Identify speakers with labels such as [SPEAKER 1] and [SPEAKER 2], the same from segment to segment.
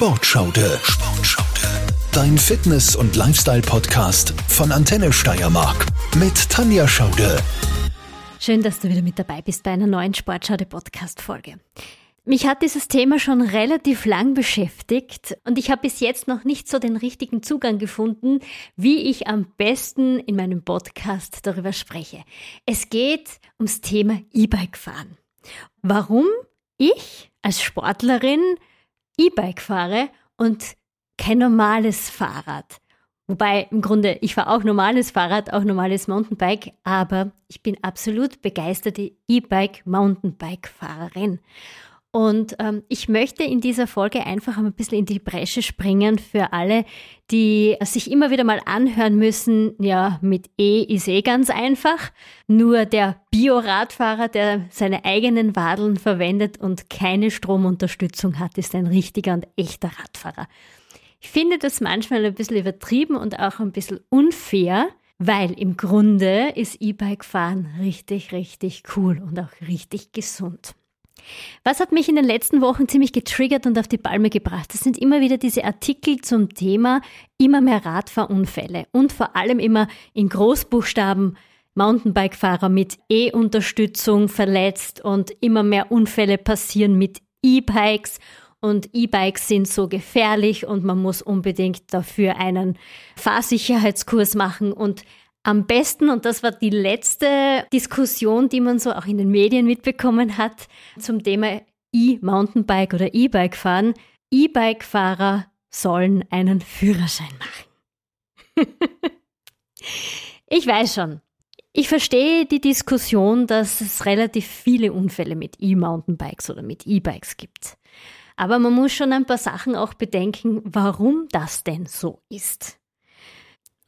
[SPEAKER 1] Sportschaude. Sportschaude. Dein Fitness- und Lifestyle-Podcast von Antenne Steiermark mit Tanja Schaude.
[SPEAKER 2] Schön, dass du wieder mit dabei bist bei einer neuen Sportschaude-Podcast-Folge. Mich hat dieses Thema schon relativ lang beschäftigt und ich habe bis jetzt noch nicht so den richtigen Zugang gefunden, wie ich am besten in meinem Podcast darüber spreche. Es geht ums Thema E-Bike fahren. Warum ich als Sportlerin E-Bike fahre und kein normales Fahrrad. Wobei im Grunde, ich fahre auch normales Fahrrad, auch normales Mountainbike, aber ich bin absolut begeisterte E-Bike Mountainbike-Fahrerin. Und ähm, ich möchte in dieser Folge einfach ein bisschen in die Bresche springen für alle, die sich immer wieder mal anhören müssen, ja, mit E ist eh ganz einfach. Nur der Bio-Radfahrer, der seine eigenen Wadeln verwendet und keine Stromunterstützung hat, ist ein richtiger und echter Radfahrer. Ich finde das manchmal ein bisschen übertrieben und auch ein bisschen unfair, weil im Grunde ist E-Bike fahren richtig, richtig cool und auch richtig gesund. Was hat mich in den letzten Wochen ziemlich getriggert und auf die Palme gebracht? Das sind immer wieder diese Artikel zum Thema immer mehr Radfahrunfälle und vor allem immer in Großbuchstaben Mountainbike-Fahrer mit E-Unterstützung verletzt und immer mehr Unfälle passieren mit E-Bikes und E-Bikes sind so gefährlich und man muss unbedingt dafür einen Fahrsicherheitskurs machen und am besten, und das war die letzte Diskussion, die man so auch in den Medien mitbekommen hat, zum Thema E-Mountainbike oder E-Bike fahren. E-Bike-Fahrer sollen einen Führerschein machen. ich weiß schon. Ich verstehe die Diskussion, dass es relativ viele Unfälle mit E-Mountainbikes oder mit E-Bikes gibt. Aber man muss schon ein paar Sachen auch bedenken, warum das denn so ist.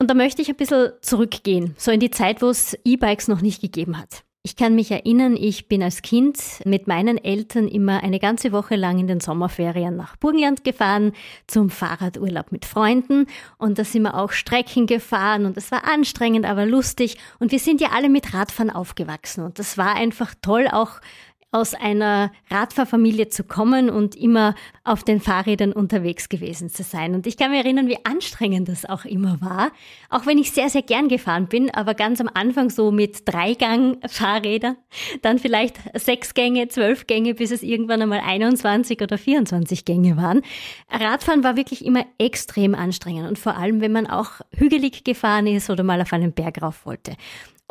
[SPEAKER 2] Und da möchte ich ein bisschen zurückgehen, so in die Zeit, wo es E-Bikes noch nicht gegeben hat. Ich kann mich erinnern, ich bin als Kind mit meinen Eltern immer eine ganze Woche lang in den Sommerferien nach Burgenland gefahren zum Fahrradurlaub mit Freunden. Und da sind wir auch Strecken gefahren und es war anstrengend, aber lustig. Und wir sind ja alle mit Radfahren aufgewachsen. Und das war einfach toll auch aus einer Radfahrfamilie zu kommen und immer auf den Fahrrädern unterwegs gewesen zu sein. Und ich kann mich erinnern, wie anstrengend das auch immer war. Auch wenn ich sehr, sehr gern gefahren bin, aber ganz am Anfang so mit Dreigang-Fahrrädern, dann vielleicht sechs Gänge, zwölf Gänge, bis es irgendwann einmal 21 oder 24 Gänge waren. Radfahren war wirklich immer extrem anstrengend und vor allem, wenn man auch hügelig gefahren ist oder mal auf einen Berg rauf wollte.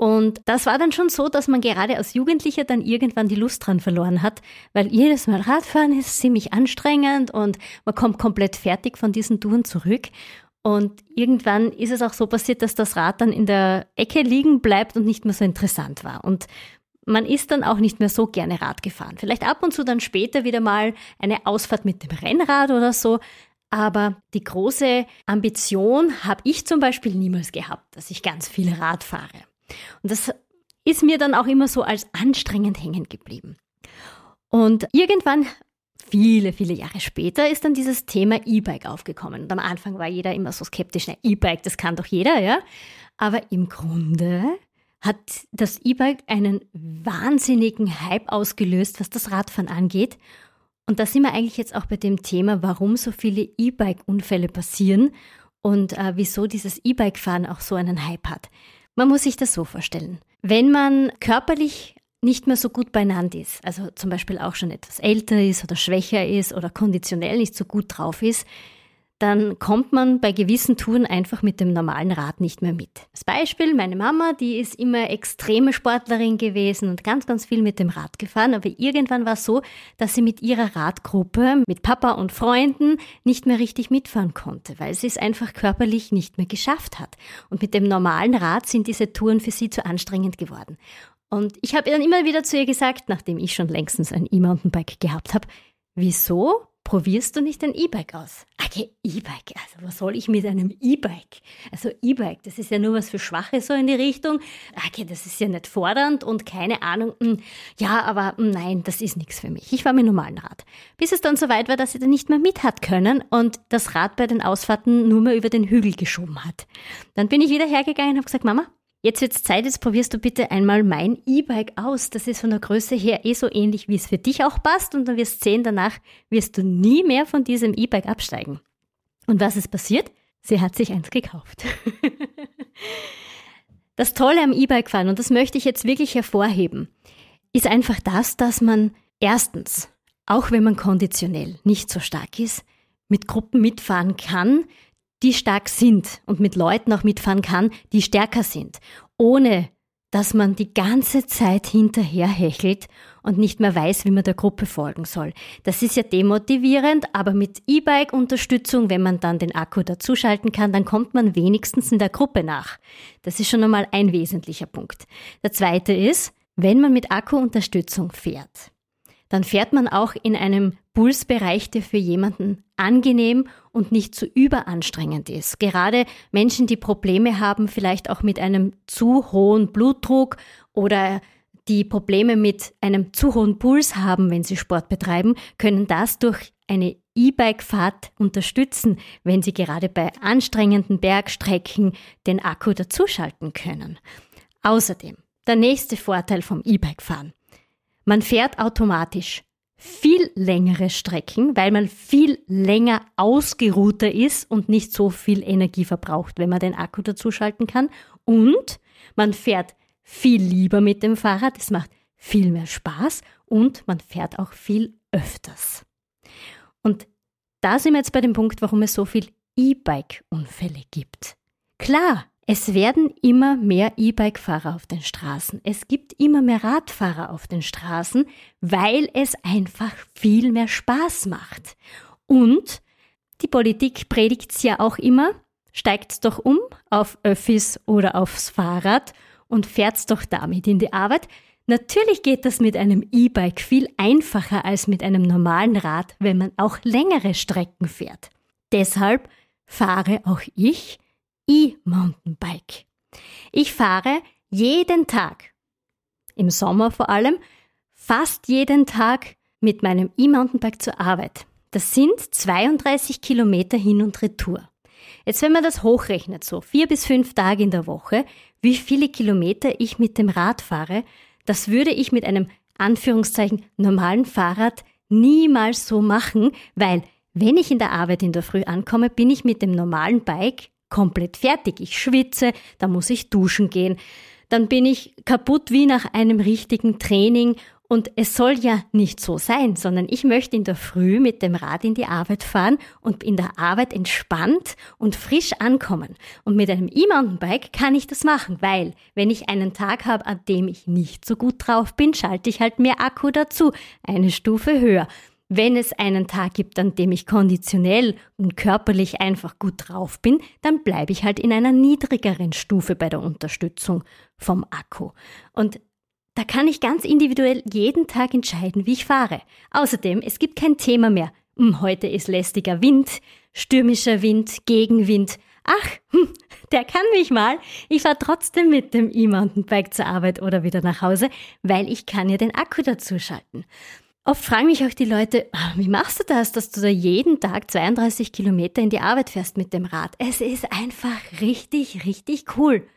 [SPEAKER 2] Und das war dann schon so, dass man gerade als Jugendlicher dann irgendwann die Lust dran verloren hat, weil jedes Mal Radfahren ist ziemlich anstrengend und man kommt komplett fertig von diesen Touren zurück. Und irgendwann ist es auch so passiert, dass das Rad dann in der Ecke liegen bleibt und nicht mehr so interessant war. Und man ist dann auch nicht mehr so gerne Rad gefahren. Vielleicht ab und zu dann später wieder mal eine Ausfahrt mit dem Rennrad oder so. Aber die große Ambition habe ich zum Beispiel niemals gehabt, dass ich ganz viel Rad fahre. Und das ist mir dann auch immer so als anstrengend hängen geblieben. Und irgendwann, viele, viele Jahre später, ist dann dieses Thema E-Bike aufgekommen. Und am Anfang war jeder immer so skeptisch, E-Bike, das kann doch jeder, ja. Aber im Grunde hat das E-Bike einen wahnsinnigen Hype ausgelöst, was das Radfahren angeht. Und da sind wir eigentlich jetzt auch bei dem Thema, warum so viele E-Bike-Unfälle passieren und äh, wieso dieses E-Bike-Fahren auch so einen Hype hat. Man muss sich das so vorstellen. Wenn man körperlich nicht mehr so gut beieinander ist, also zum Beispiel auch schon etwas älter ist oder schwächer ist oder konditionell nicht so gut drauf ist, dann kommt man bei gewissen Touren einfach mit dem normalen Rad nicht mehr mit. Als Beispiel, meine Mama, die ist immer extreme Sportlerin gewesen und ganz, ganz viel mit dem Rad gefahren, aber irgendwann war es so, dass sie mit ihrer Radgruppe, mit Papa und Freunden nicht mehr richtig mitfahren konnte, weil sie es einfach körperlich nicht mehr geschafft hat. Und mit dem normalen Rad sind diese Touren für sie zu anstrengend geworden. Und ich habe dann immer wieder zu ihr gesagt, nachdem ich schon längstens ein E-Mountainbike gehabt habe, wieso probierst du nicht ein E-Bike aus? Okay, E-Bike, also was soll ich mit einem E-Bike? Also E-Bike, das ist ja nur was für Schwache so in die Richtung. Okay, das ist ja nicht fordernd und keine Ahnung. Hm, ja, aber hm, nein, das ist nichts für mich. Ich war mit normalen Rad. Bis es dann so weit war, dass sie dann nicht mehr mit hat können und das Rad bei den Ausfahrten nur mehr über den Hügel geschoben hat. Dann bin ich wieder hergegangen und habe gesagt, Mama, Jetzt wird's Zeit, jetzt probierst du bitte einmal mein E-Bike aus. Das ist von der Größe her eh so ähnlich, wie es für dich auch passt und dann wirst du sehen, danach wirst du nie mehr von diesem E-Bike absteigen. Und was ist passiert? Sie hat sich eins gekauft. das Tolle am E-Bike fahren, und das möchte ich jetzt wirklich hervorheben, ist einfach das, dass man erstens, auch wenn man konditionell nicht so stark ist, mit Gruppen mitfahren kann, die stark sind und mit Leuten auch mitfahren kann, die stärker sind, ohne dass man die ganze Zeit hinterherhechelt und nicht mehr weiß, wie man der Gruppe folgen soll. Das ist ja demotivierend, aber mit E-Bike-Unterstützung, wenn man dann den Akku dazuschalten kann, dann kommt man wenigstens in der Gruppe nach. Das ist schon einmal ein wesentlicher Punkt. Der zweite ist, wenn man mit Akku-Unterstützung fährt, dann fährt man auch in einem Pulsbereich, der für jemanden angenehm und nicht zu überanstrengend ist. Gerade Menschen, die Probleme haben, vielleicht auch mit einem zu hohen Blutdruck oder die Probleme mit einem zu hohen Puls haben, wenn sie Sport betreiben, können das durch eine E-Bike-Fahrt unterstützen, wenn sie gerade bei anstrengenden Bergstrecken den Akku dazuschalten können. Außerdem, der nächste Vorteil vom E-Bike-Fahren. Man fährt automatisch viel längere Strecken, weil man viel länger ausgeruhter ist und nicht so viel Energie verbraucht, wenn man den Akku dazuschalten kann. Und man fährt viel lieber mit dem Fahrrad, es macht viel mehr Spaß und man fährt auch viel öfters. Und da sind wir jetzt bei dem Punkt, warum es so viel E-Bike-Unfälle gibt. Klar, es werden immer mehr E-Bike-Fahrer auf den Straßen. Es gibt immer mehr Radfahrer auf den Straßen, weil es einfach viel mehr Spaß macht. Und die Politik predigt's ja auch immer, steigt's doch um auf Öffis oder aufs Fahrrad und fährt's doch damit in die Arbeit. Natürlich geht das mit einem E-Bike viel einfacher als mit einem normalen Rad, wenn man auch längere Strecken fährt. Deshalb fahre auch ich E-Mountainbike. Ich fahre jeden Tag, im Sommer vor allem, fast jeden Tag mit meinem E-Mountainbike zur Arbeit. Das sind 32 Kilometer hin und retour. Jetzt, wenn man das hochrechnet, so vier bis fünf Tage in der Woche, wie viele Kilometer ich mit dem Rad fahre, das würde ich mit einem Anführungszeichen normalen Fahrrad niemals so machen, weil wenn ich in der Arbeit in der Früh ankomme, bin ich mit dem normalen Bike komplett fertig. Ich schwitze, dann muss ich duschen gehen. Dann bin ich kaputt wie nach einem richtigen Training und es soll ja nicht so sein, sondern ich möchte in der Früh mit dem Rad in die Arbeit fahren und in der Arbeit entspannt und frisch ankommen. Und mit einem E-Mountainbike kann ich das machen, weil wenn ich einen Tag habe, an dem ich nicht so gut drauf bin, schalte ich halt mehr Akku dazu, eine Stufe höher. Wenn es einen Tag gibt, an dem ich konditionell und körperlich einfach gut drauf bin, dann bleibe ich halt in einer niedrigeren Stufe bei der Unterstützung vom Akku. Und da kann ich ganz individuell jeden Tag entscheiden, wie ich fahre. Außerdem, es gibt kein Thema mehr. Hm, heute ist lästiger Wind, stürmischer Wind, Gegenwind. Ach, hm, der kann mich mal. Ich fahre trotzdem mit dem E-Mountainbike zur Arbeit oder wieder nach Hause, weil ich kann ja den Akku dazu schalten. Oft fragen mich auch die Leute, ah, wie machst du das, dass du da jeden Tag 32 Kilometer in die Arbeit fährst mit dem Rad? Es ist einfach richtig, richtig cool.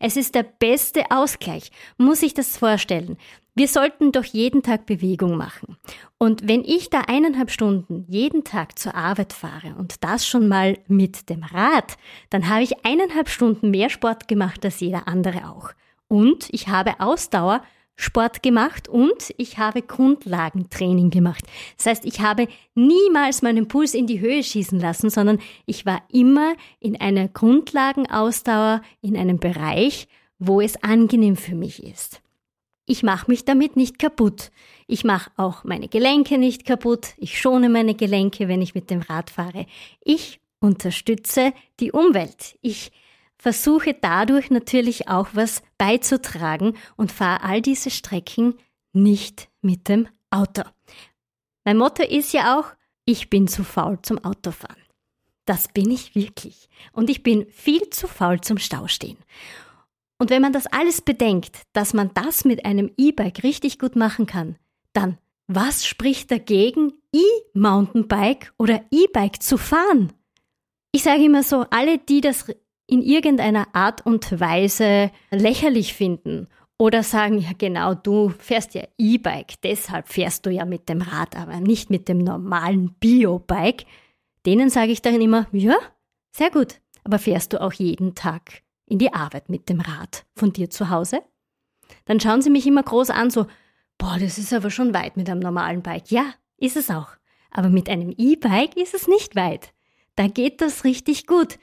[SPEAKER 2] Es ist der beste Ausgleich. Muss ich das vorstellen? Wir sollten doch jeden Tag Bewegung machen. Und wenn ich da eineinhalb Stunden jeden Tag zur Arbeit fahre und das schon mal mit dem Rad, dann habe ich eineinhalb Stunden mehr Sport gemacht als jeder andere auch. Und ich habe Ausdauer Sport gemacht und ich habe Grundlagentraining gemacht. Das heißt, ich habe niemals meinen Puls in die Höhe schießen lassen, sondern ich war immer in einer Grundlagenausdauer, in einem Bereich, wo es angenehm für mich ist. Ich mache mich damit nicht kaputt. Ich mache auch meine Gelenke nicht kaputt. Ich schone meine Gelenke, wenn ich mit dem Rad fahre. Ich unterstütze die Umwelt. Ich versuche dadurch natürlich auch was beizutragen und fahre all diese Strecken nicht mit dem Auto. Mein Motto ist ja auch, ich bin zu faul zum Autofahren. Das bin ich wirklich. Und ich bin viel zu faul zum Staustehen. Und wenn man das alles bedenkt, dass man das mit einem E-Bike richtig gut machen kann, dann was spricht dagegen, E-Mountainbike oder E-Bike zu fahren? Ich sage immer so, alle, die das in irgendeiner Art und Weise lächerlich finden oder sagen, ja genau, du fährst ja E-Bike, deshalb fährst du ja mit dem Rad, aber nicht mit dem normalen Bio-Bike, denen sage ich dann immer, ja, sehr gut, aber fährst du auch jeden Tag in die Arbeit mit dem Rad von dir zu Hause? Dann schauen sie mich immer groß an, so, boah, das ist aber schon weit mit einem normalen Bike. Ja, ist es auch. Aber mit einem E-Bike ist es nicht weit. Da geht das richtig gut.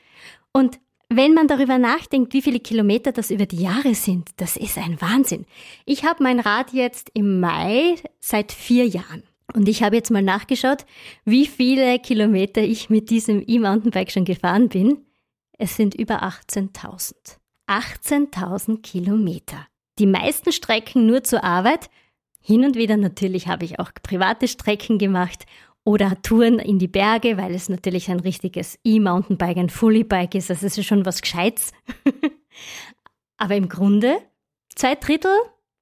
[SPEAKER 2] Und wenn man darüber nachdenkt, wie viele Kilometer das über die Jahre sind, das ist ein Wahnsinn. Ich habe mein Rad jetzt im Mai seit vier Jahren. Und ich habe jetzt mal nachgeschaut, wie viele Kilometer ich mit diesem E-Mountainbike schon gefahren bin. Es sind über 18.000. 18.000 Kilometer. Die meisten Strecken nur zur Arbeit. Hin und wieder natürlich habe ich auch private Strecken gemacht oder Touren in die Berge, weil es natürlich ein richtiges E-Mountainbike, ein Fully-Bike ist. Also es ist schon was Gescheites. Aber im Grunde, zwei Drittel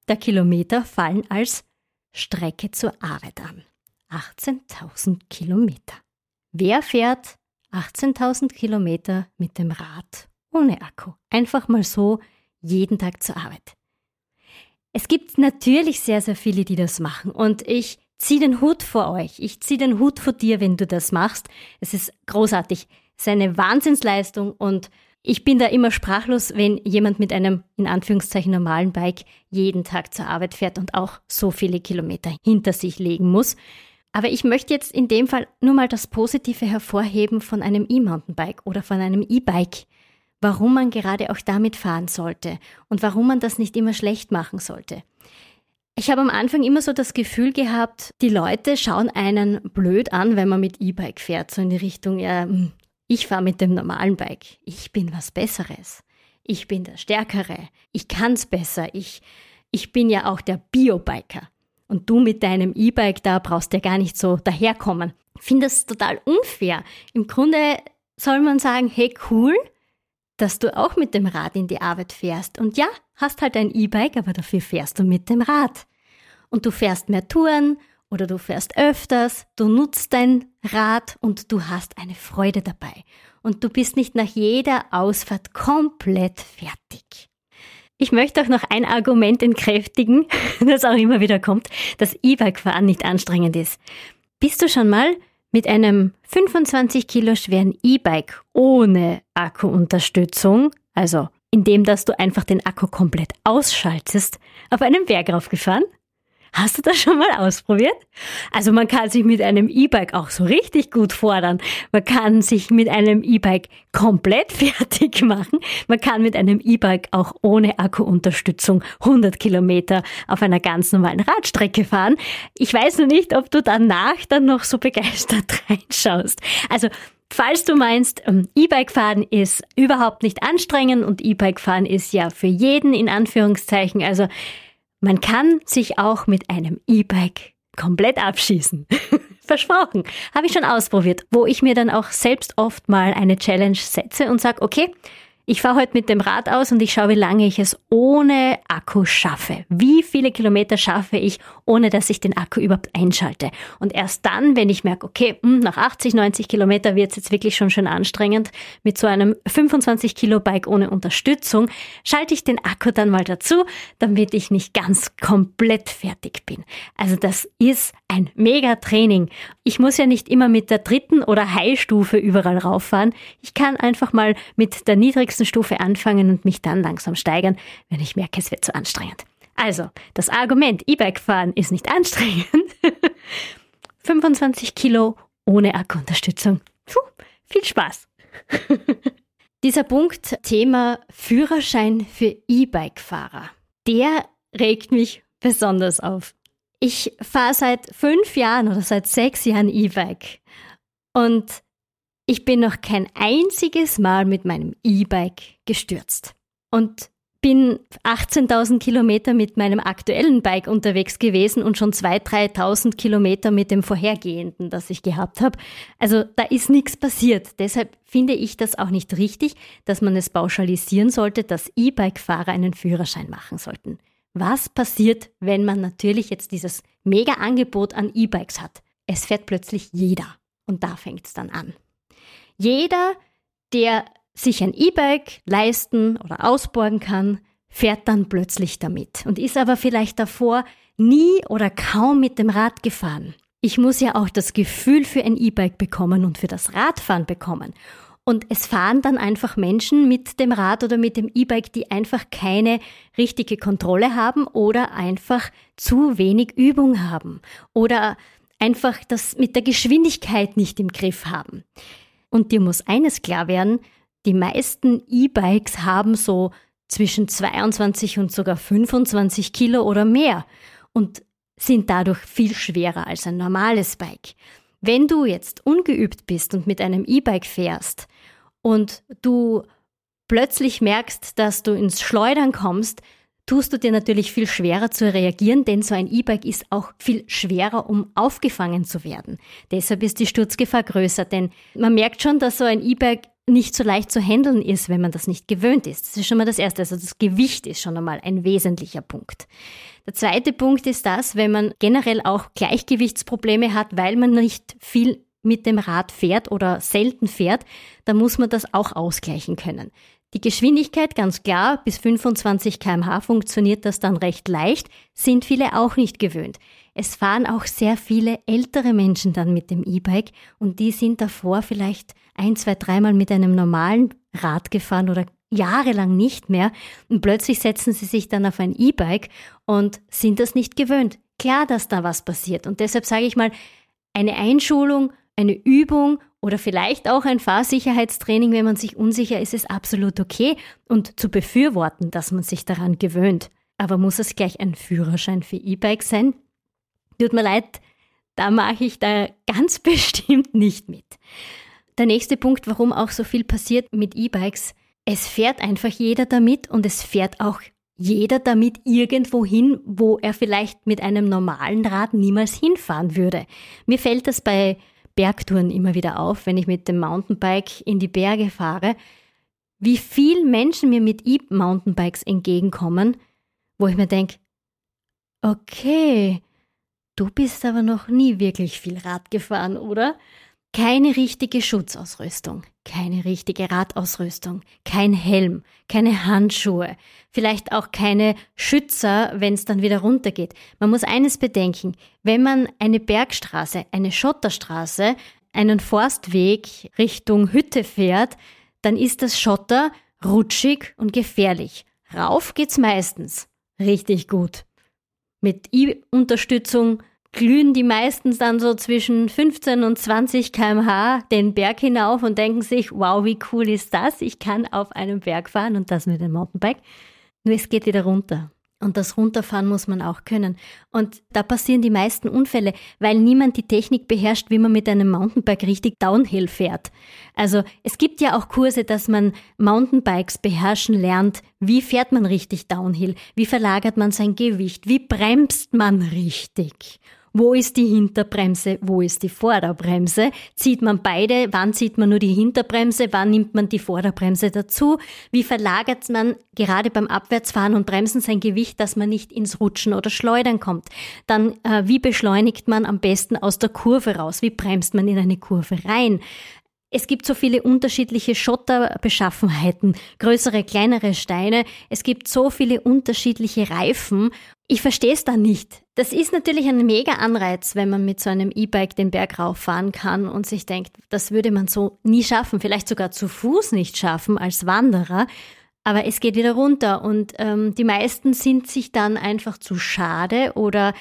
[SPEAKER 2] der Kilometer fallen als Strecke zur Arbeit an. 18.000 Kilometer. Wer fährt 18.000 Kilometer mit dem Rad ohne Akku? Einfach mal so jeden Tag zur Arbeit. Es gibt natürlich sehr, sehr viele, die das machen. Und ich zieh den Hut vor euch. Ich zieh den Hut vor dir, wenn du das machst. Es ist großartig. Es ist eine Wahnsinnsleistung und ich bin da immer sprachlos, wenn jemand mit einem in Anführungszeichen normalen Bike jeden Tag zur Arbeit fährt und auch so viele Kilometer hinter sich legen muss. Aber ich möchte jetzt in dem Fall nur mal das Positive hervorheben von einem E-Mountainbike oder von einem E-Bike. Warum man gerade auch damit fahren sollte und warum man das nicht immer schlecht machen sollte. Ich habe am Anfang immer so das Gefühl gehabt, die Leute schauen einen blöd an, wenn man mit E-Bike fährt, so in die Richtung, ja, hm, ich fahre mit dem normalen Bike, ich bin was Besseres, ich bin der Stärkere, ich kann's besser, ich, ich bin ja auch der Bio-Biker. Und du mit deinem E-Bike da brauchst ja gar nicht so daherkommen. Ich finde das total unfair. Im Grunde soll man sagen, hey cool, dass du auch mit dem Rad in die Arbeit fährst. Und ja, hast halt ein E-Bike, aber dafür fährst du mit dem Rad. Und du fährst mehr Touren oder du fährst öfters, du nutzt dein Rad und du hast eine Freude dabei. Und du bist nicht nach jeder Ausfahrt komplett fertig. Ich möchte auch noch ein Argument entkräftigen, das auch immer wieder kommt, dass E-Bike-Fahren nicht anstrengend ist. Bist du schon mal mit einem 25 Kilo schweren E-Bike ohne Akkuunterstützung, also indem dass du einfach den Akku komplett ausschaltest, auf einem Berg raufgefahren? Hast du das schon mal ausprobiert? Also man kann sich mit einem E-Bike auch so richtig gut fordern. Man kann sich mit einem E-Bike komplett fertig machen. Man kann mit einem E-Bike auch ohne Akkuunterstützung 100 Kilometer auf einer ganz normalen Radstrecke fahren. Ich weiß nur nicht, ob du danach dann noch so begeistert reinschaust. Also Falls du meinst, ähm, E-Bike fahren ist überhaupt nicht anstrengend und E-Bike fahren ist ja für jeden in Anführungszeichen, also man kann sich auch mit einem E-Bike komplett abschießen. Versprochen. Habe ich schon ausprobiert, wo ich mir dann auch selbst oft mal eine Challenge setze und sage, okay, ich fahre heute mit dem Rad aus und ich schaue, wie lange ich es ohne Akku schaffe. Wie viele Kilometer schaffe ich, ohne dass ich den Akku überhaupt einschalte. Und erst dann, wenn ich merke, okay, hm, nach 80, 90 Kilometer wird es jetzt wirklich schon schön anstrengend, mit so einem 25 Kilo Bike ohne Unterstützung, schalte ich den Akku dann mal dazu, damit ich nicht ganz komplett fertig bin. Also das ist ein mega Training. Ich muss ja nicht immer mit der dritten oder High-Stufe überall rauffahren. Ich kann einfach mal mit der niedrigsten nächsten Stufe anfangen und mich dann langsam steigern, wenn ich merke, es wird zu anstrengend. Also, das Argument, E-Bike fahren ist nicht anstrengend. 25 Kilo ohne Akkuunterstützung. Puh, viel Spaß. Dieser Punkt, Thema Führerschein für E-Bike-Fahrer, der regt mich besonders auf. Ich fahre seit fünf Jahren oder seit sechs Jahren E-Bike und ich bin noch kein einziges Mal mit meinem E-Bike gestürzt und bin 18.000 Kilometer mit meinem aktuellen Bike unterwegs gewesen und schon 2.000, 3.000 Kilometer mit dem vorhergehenden, das ich gehabt habe. Also da ist nichts passiert. Deshalb finde ich das auch nicht richtig, dass man es pauschalisieren sollte, dass E-Bike-Fahrer einen Führerschein machen sollten. Was passiert, wenn man natürlich jetzt dieses Mega-Angebot an E-Bikes hat? Es fährt plötzlich jeder. Und da fängt es dann an. Jeder, der sich ein E-Bike leisten oder ausborgen kann, fährt dann plötzlich damit und ist aber vielleicht davor nie oder kaum mit dem Rad gefahren. Ich muss ja auch das Gefühl für ein E-Bike bekommen und für das Radfahren bekommen. Und es fahren dann einfach Menschen mit dem Rad oder mit dem E-Bike, die einfach keine richtige Kontrolle haben oder einfach zu wenig Übung haben oder einfach das mit der Geschwindigkeit nicht im Griff haben. Und dir muss eines klar werden, die meisten E-Bikes haben so zwischen 22 und sogar 25 Kilo oder mehr und sind dadurch viel schwerer als ein normales Bike. Wenn du jetzt ungeübt bist und mit einem E-Bike fährst und du plötzlich merkst, dass du ins Schleudern kommst, tust du dir natürlich viel schwerer zu reagieren, denn so ein E-Bike ist auch viel schwerer, um aufgefangen zu werden. Deshalb ist die Sturzgefahr größer, denn man merkt schon, dass so ein E-Bike nicht so leicht zu handeln ist, wenn man das nicht gewöhnt ist. Das ist schon mal das Erste. Also das Gewicht ist schon einmal ein wesentlicher Punkt. Der zweite Punkt ist das, wenn man generell auch Gleichgewichtsprobleme hat, weil man nicht viel mit dem Rad fährt oder selten fährt, dann muss man das auch ausgleichen können. Die Geschwindigkeit, ganz klar, bis 25 kmh funktioniert das dann recht leicht, sind viele auch nicht gewöhnt. Es fahren auch sehr viele ältere Menschen dann mit dem E-Bike und die sind davor vielleicht ein, zwei, dreimal mit einem normalen Rad gefahren oder jahrelang nicht mehr und plötzlich setzen sie sich dann auf ein E-Bike und sind das nicht gewöhnt. Klar, dass da was passiert und deshalb sage ich mal, eine Einschulung, eine Übung oder vielleicht auch ein Fahrsicherheitstraining, wenn man sich unsicher ist, ist absolut okay und zu befürworten, dass man sich daran gewöhnt. Aber muss es gleich ein Führerschein für E-Bike sein? Tut mir leid, da mache ich da ganz bestimmt nicht mit. Der nächste Punkt, warum auch so viel passiert mit E-Bikes, es fährt einfach jeder damit und es fährt auch jeder damit irgendwo hin, wo er vielleicht mit einem normalen Rad niemals hinfahren würde. Mir fällt das bei Bergtouren immer wieder auf, wenn ich mit dem Mountainbike in die Berge fahre, wie viel Menschen mir mit E-Mountainbikes entgegenkommen, wo ich mir denke, okay, Du bist aber noch nie wirklich viel Rad gefahren, oder? Keine richtige Schutzausrüstung, keine richtige Radausrüstung, kein Helm, keine Handschuhe, vielleicht auch keine Schützer, wenn es dann wieder runtergeht. Man muss eines bedenken, wenn man eine Bergstraße, eine Schotterstraße, einen Forstweg Richtung Hütte fährt, dann ist das Schotter rutschig und gefährlich. Rauf geht's meistens richtig gut. Mit E-Unterstützung glühen die meistens dann so zwischen 15 und 20 kmh den Berg hinauf und denken sich, wow, wie cool ist das? Ich kann auf einem Berg fahren und das mit dem Mountainbike. Nur es geht wieder runter. Und das Runterfahren muss man auch können. Und da passieren die meisten Unfälle, weil niemand die Technik beherrscht, wie man mit einem Mountainbike richtig Downhill fährt. Also es gibt ja auch Kurse, dass man Mountainbikes beherrschen lernt. Wie fährt man richtig Downhill? Wie verlagert man sein Gewicht? Wie bremst man richtig? Wo ist die Hinterbremse? Wo ist die Vorderbremse? Zieht man beide? Wann zieht man nur die Hinterbremse? Wann nimmt man die Vorderbremse dazu? Wie verlagert man gerade beim Abwärtsfahren und Bremsen sein Gewicht, dass man nicht ins Rutschen oder Schleudern kommt? Dann, äh, wie beschleunigt man am besten aus der Kurve raus? Wie bremst man in eine Kurve rein? Es gibt so viele unterschiedliche Schotterbeschaffenheiten, größere, kleinere Steine. Es gibt so viele unterschiedliche Reifen. Ich verstehe es da nicht. Das ist natürlich ein mega Anreiz, wenn man mit so einem E-Bike den Berg rauffahren kann und sich denkt, das würde man so nie schaffen, vielleicht sogar zu Fuß nicht schaffen als Wanderer. Aber es geht wieder runter und ähm, die meisten sind sich dann einfach zu schade oder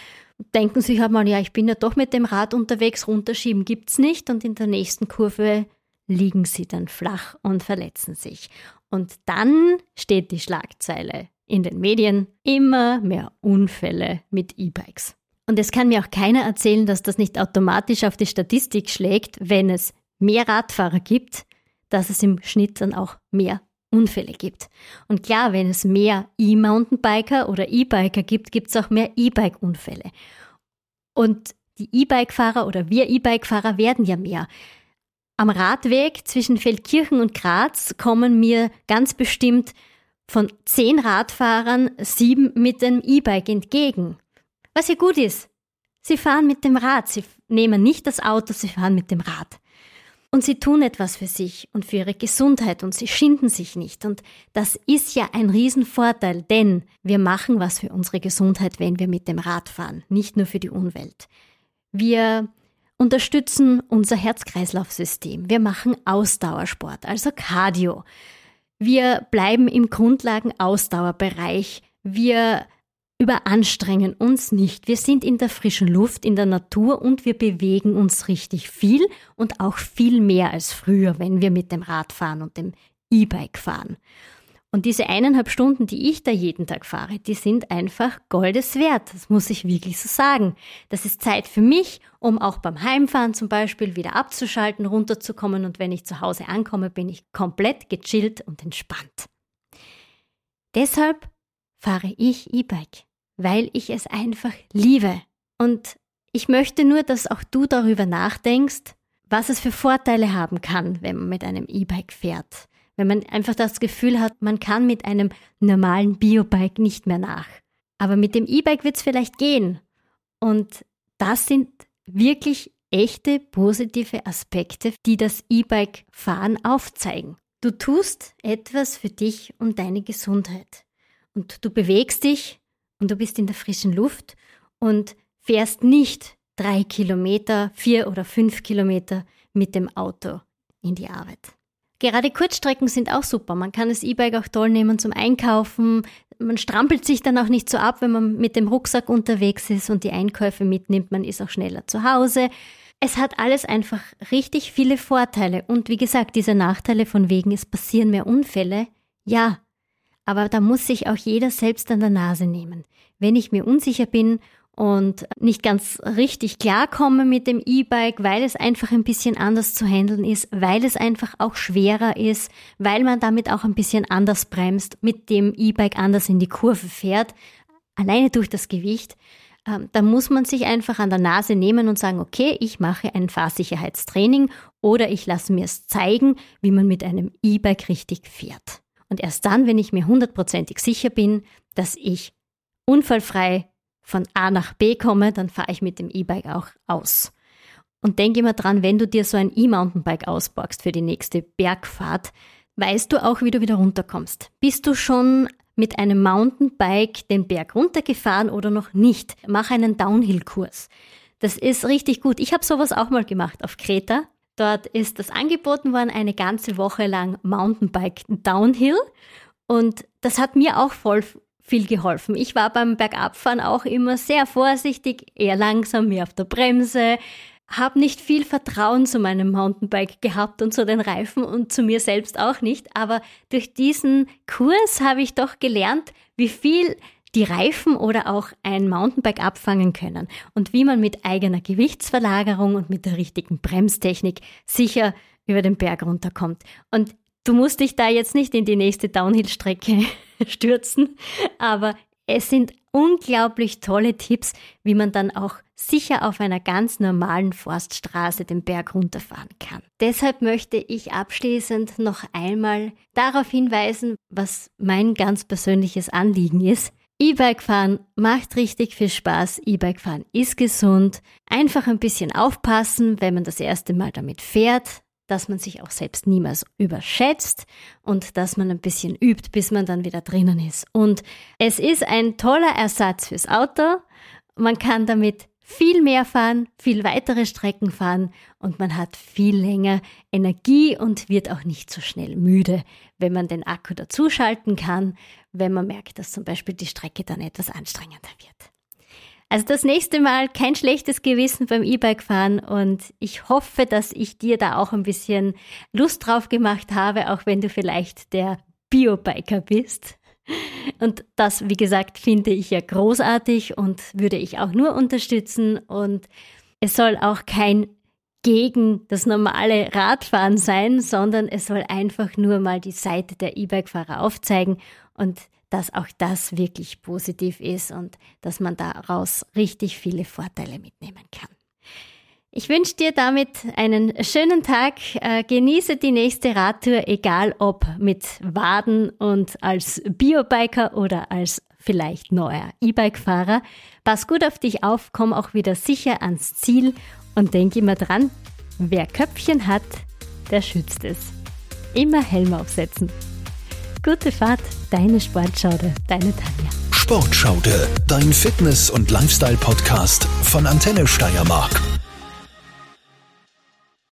[SPEAKER 2] denken sich halt mal, ja, ich bin ja doch mit dem Rad unterwegs, runterschieben gibt's nicht und in der nächsten Kurve liegen sie dann flach und verletzen sich. Und dann steht die Schlagzeile in den Medien immer mehr Unfälle mit E-Bikes. Und es kann mir auch keiner erzählen, dass das nicht automatisch auf die Statistik schlägt, wenn es mehr Radfahrer gibt, dass es im Schnitt dann auch mehr Unfälle gibt. Und klar, wenn es mehr E-Mountainbiker oder E-Biker gibt, gibt es auch mehr E-Bike-Unfälle. Und die E-Bike-Fahrer oder wir E-Bike-Fahrer werden ja mehr. Am Radweg zwischen Feldkirchen und Graz kommen mir ganz bestimmt von zehn Radfahrern sieben mit dem E-Bike entgegen. Was ja gut ist. Sie fahren mit dem Rad, sie nehmen nicht das Auto, sie fahren mit dem Rad. Und sie tun etwas für sich und für ihre Gesundheit und sie schinden sich nicht. Und das ist ja ein Riesenvorteil, denn wir machen was für unsere Gesundheit, wenn wir mit dem Rad fahren, nicht nur für die Umwelt. Wir unterstützen unser Herz-Kreislauf-System. Wir machen Ausdauersport, also Cardio. Wir bleiben im Grundlagen-Ausdauerbereich. Wir überanstrengen uns nicht. Wir sind in der frischen Luft, in der Natur und wir bewegen uns richtig viel und auch viel mehr als früher, wenn wir mit dem Rad fahren und dem E-Bike fahren. Und diese eineinhalb Stunden, die ich da jeden Tag fahre, die sind einfach Goldes wert. Das muss ich wirklich so sagen. Das ist Zeit für mich, um auch beim Heimfahren zum Beispiel wieder abzuschalten, runterzukommen und wenn ich zu Hause ankomme, bin ich komplett gechillt und entspannt. Deshalb fahre ich E-Bike, weil ich es einfach liebe. Und ich möchte nur, dass auch du darüber nachdenkst, was es für Vorteile haben kann, wenn man mit einem E-Bike fährt wenn man einfach das Gefühl hat, man kann mit einem normalen Biobike nicht mehr nach. Aber mit dem E-Bike wird es vielleicht gehen. Und das sind wirklich echte positive Aspekte, die das E-Bike-Fahren aufzeigen. Du tust etwas für dich und deine Gesundheit. Und du bewegst dich und du bist in der frischen Luft und fährst nicht drei Kilometer, vier oder fünf Kilometer mit dem Auto in die Arbeit. Gerade Kurzstrecken sind auch super. Man kann das E-Bike auch toll nehmen zum Einkaufen. Man strampelt sich dann auch nicht so ab, wenn man mit dem Rucksack unterwegs ist und die Einkäufe mitnimmt. Man ist auch schneller zu Hause. Es hat alles einfach richtig viele Vorteile. Und wie gesagt, diese Nachteile von wegen, es passieren mehr Unfälle. Ja, aber da muss sich auch jeder selbst an der Nase nehmen. Wenn ich mir unsicher bin und nicht ganz richtig klarkomme mit dem E-Bike, weil es einfach ein bisschen anders zu handeln ist, weil es einfach auch schwerer ist, weil man damit auch ein bisschen anders bremst, mit dem E-Bike anders in die Kurve fährt, alleine durch das Gewicht. Ähm, da muss man sich einfach an der Nase nehmen und sagen, okay, ich mache ein Fahrsicherheitstraining oder ich lasse mir es zeigen, wie man mit einem E-Bike richtig fährt. Und erst dann, wenn ich mir hundertprozentig sicher bin, dass ich unfallfrei von A nach B komme, dann fahre ich mit dem E-Bike auch aus. Und denk immer dran, wenn du dir so ein E-Mountainbike ausborgst für die nächste Bergfahrt, weißt du auch, wie du wieder runterkommst. Bist du schon mit einem Mountainbike den Berg runtergefahren oder noch nicht? Mach einen Downhill-Kurs. Das ist richtig gut. Ich habe sowas auch mal gemacht auf Kreta. Dort ist das angeboten worden, eine ganze Woche lang Mountainbike Downhill. Und das hat mir auch voll viel geholfen. Ich war beim Bergabfahren auch immer sehr vorsichtig, eher langsam, mehr auf der Bremse, habe nicht viel Vertrauen zu meinem Mountainbike gehabt und zu den Reifen und zu mir selbst auch nicht, aber durch diesen Kurs habe ich doch gelernt, wie viel die Reifen oder auch ein Mountainbike abfangen können und wie man mit eigener Gewichtsverlagerung und mit der richtigen Bremstechnik sicher über den Berg runterkommt. Und Du musst dich da jetzt nicht in die nächste Downhill-Strecke stürzen, aber es sind unglaublich tolle Tipps, wie man dann auch sicher auf einer ganz normalen Forststraße den Berg runterfahren kann. Deshalb möchte ich abschließend noch einmal darauf hinweisen, was mein ganz persönliches Anliegen ist. E-Bike fahren macht richtig viel Spaß. E-Bike fahren ist gesund. Einfach ein bisschen aufpassen, wenn man das erste Mal damit fährt dass man sich auch selbst niemals überschätzt und dass man ein bisschen übt, bis man dann wieder drinnen ist. Und es ist ein toller Ersatz fürs Auto. Man kann damit viel mehr fahren, viel weitere Strecken fahren und man hat viel länger Energie und wird auch nicht so schnell müde, wenn man den Akku dazuschalten kann, wenn man merkt, dass zum Beispiel die Strecke dann etwas anstrengender wird. Also das nächste Mal kein schlechtes Gewissen beim E-Bike fahren und ich hoffe, dass ich dir da auch ein bisschen Lust drauf gemacht habe, auch wenn du vielleicht der Biobiker bist. Und das, wie gesagt, finde ich ja großartig und würde ich auch nur unterstützen. Und es soll auch kein gegen das normale Radfahren sein, sondern es soll einfach nur mal die Seite der E-Bike-Fahrer aufzeigen und dass auch das wirklich positiv ist und dass man daraus richtig viele Vorteile mitnehmen kann. Ich wünsche dir damit einen schönen Tag. Äh, genieße die nächste Radtour, egal ob mit Waden und als Biobiker oder als vielleicht neuer E-Bike-Fahrer. Pass gut auf dich auf, komm auch wieder sicher ans Ziel und denk immer dran, wer Köpfchen hat, der schützt es. Immer Helm aufsetzen. Gute Fahrt, deine Sportschaude, deine Tanja.
[SPEAKER 1] Sportschaude, dein Fitness- und Lifestyle-Podcast von Antenne Steiermark.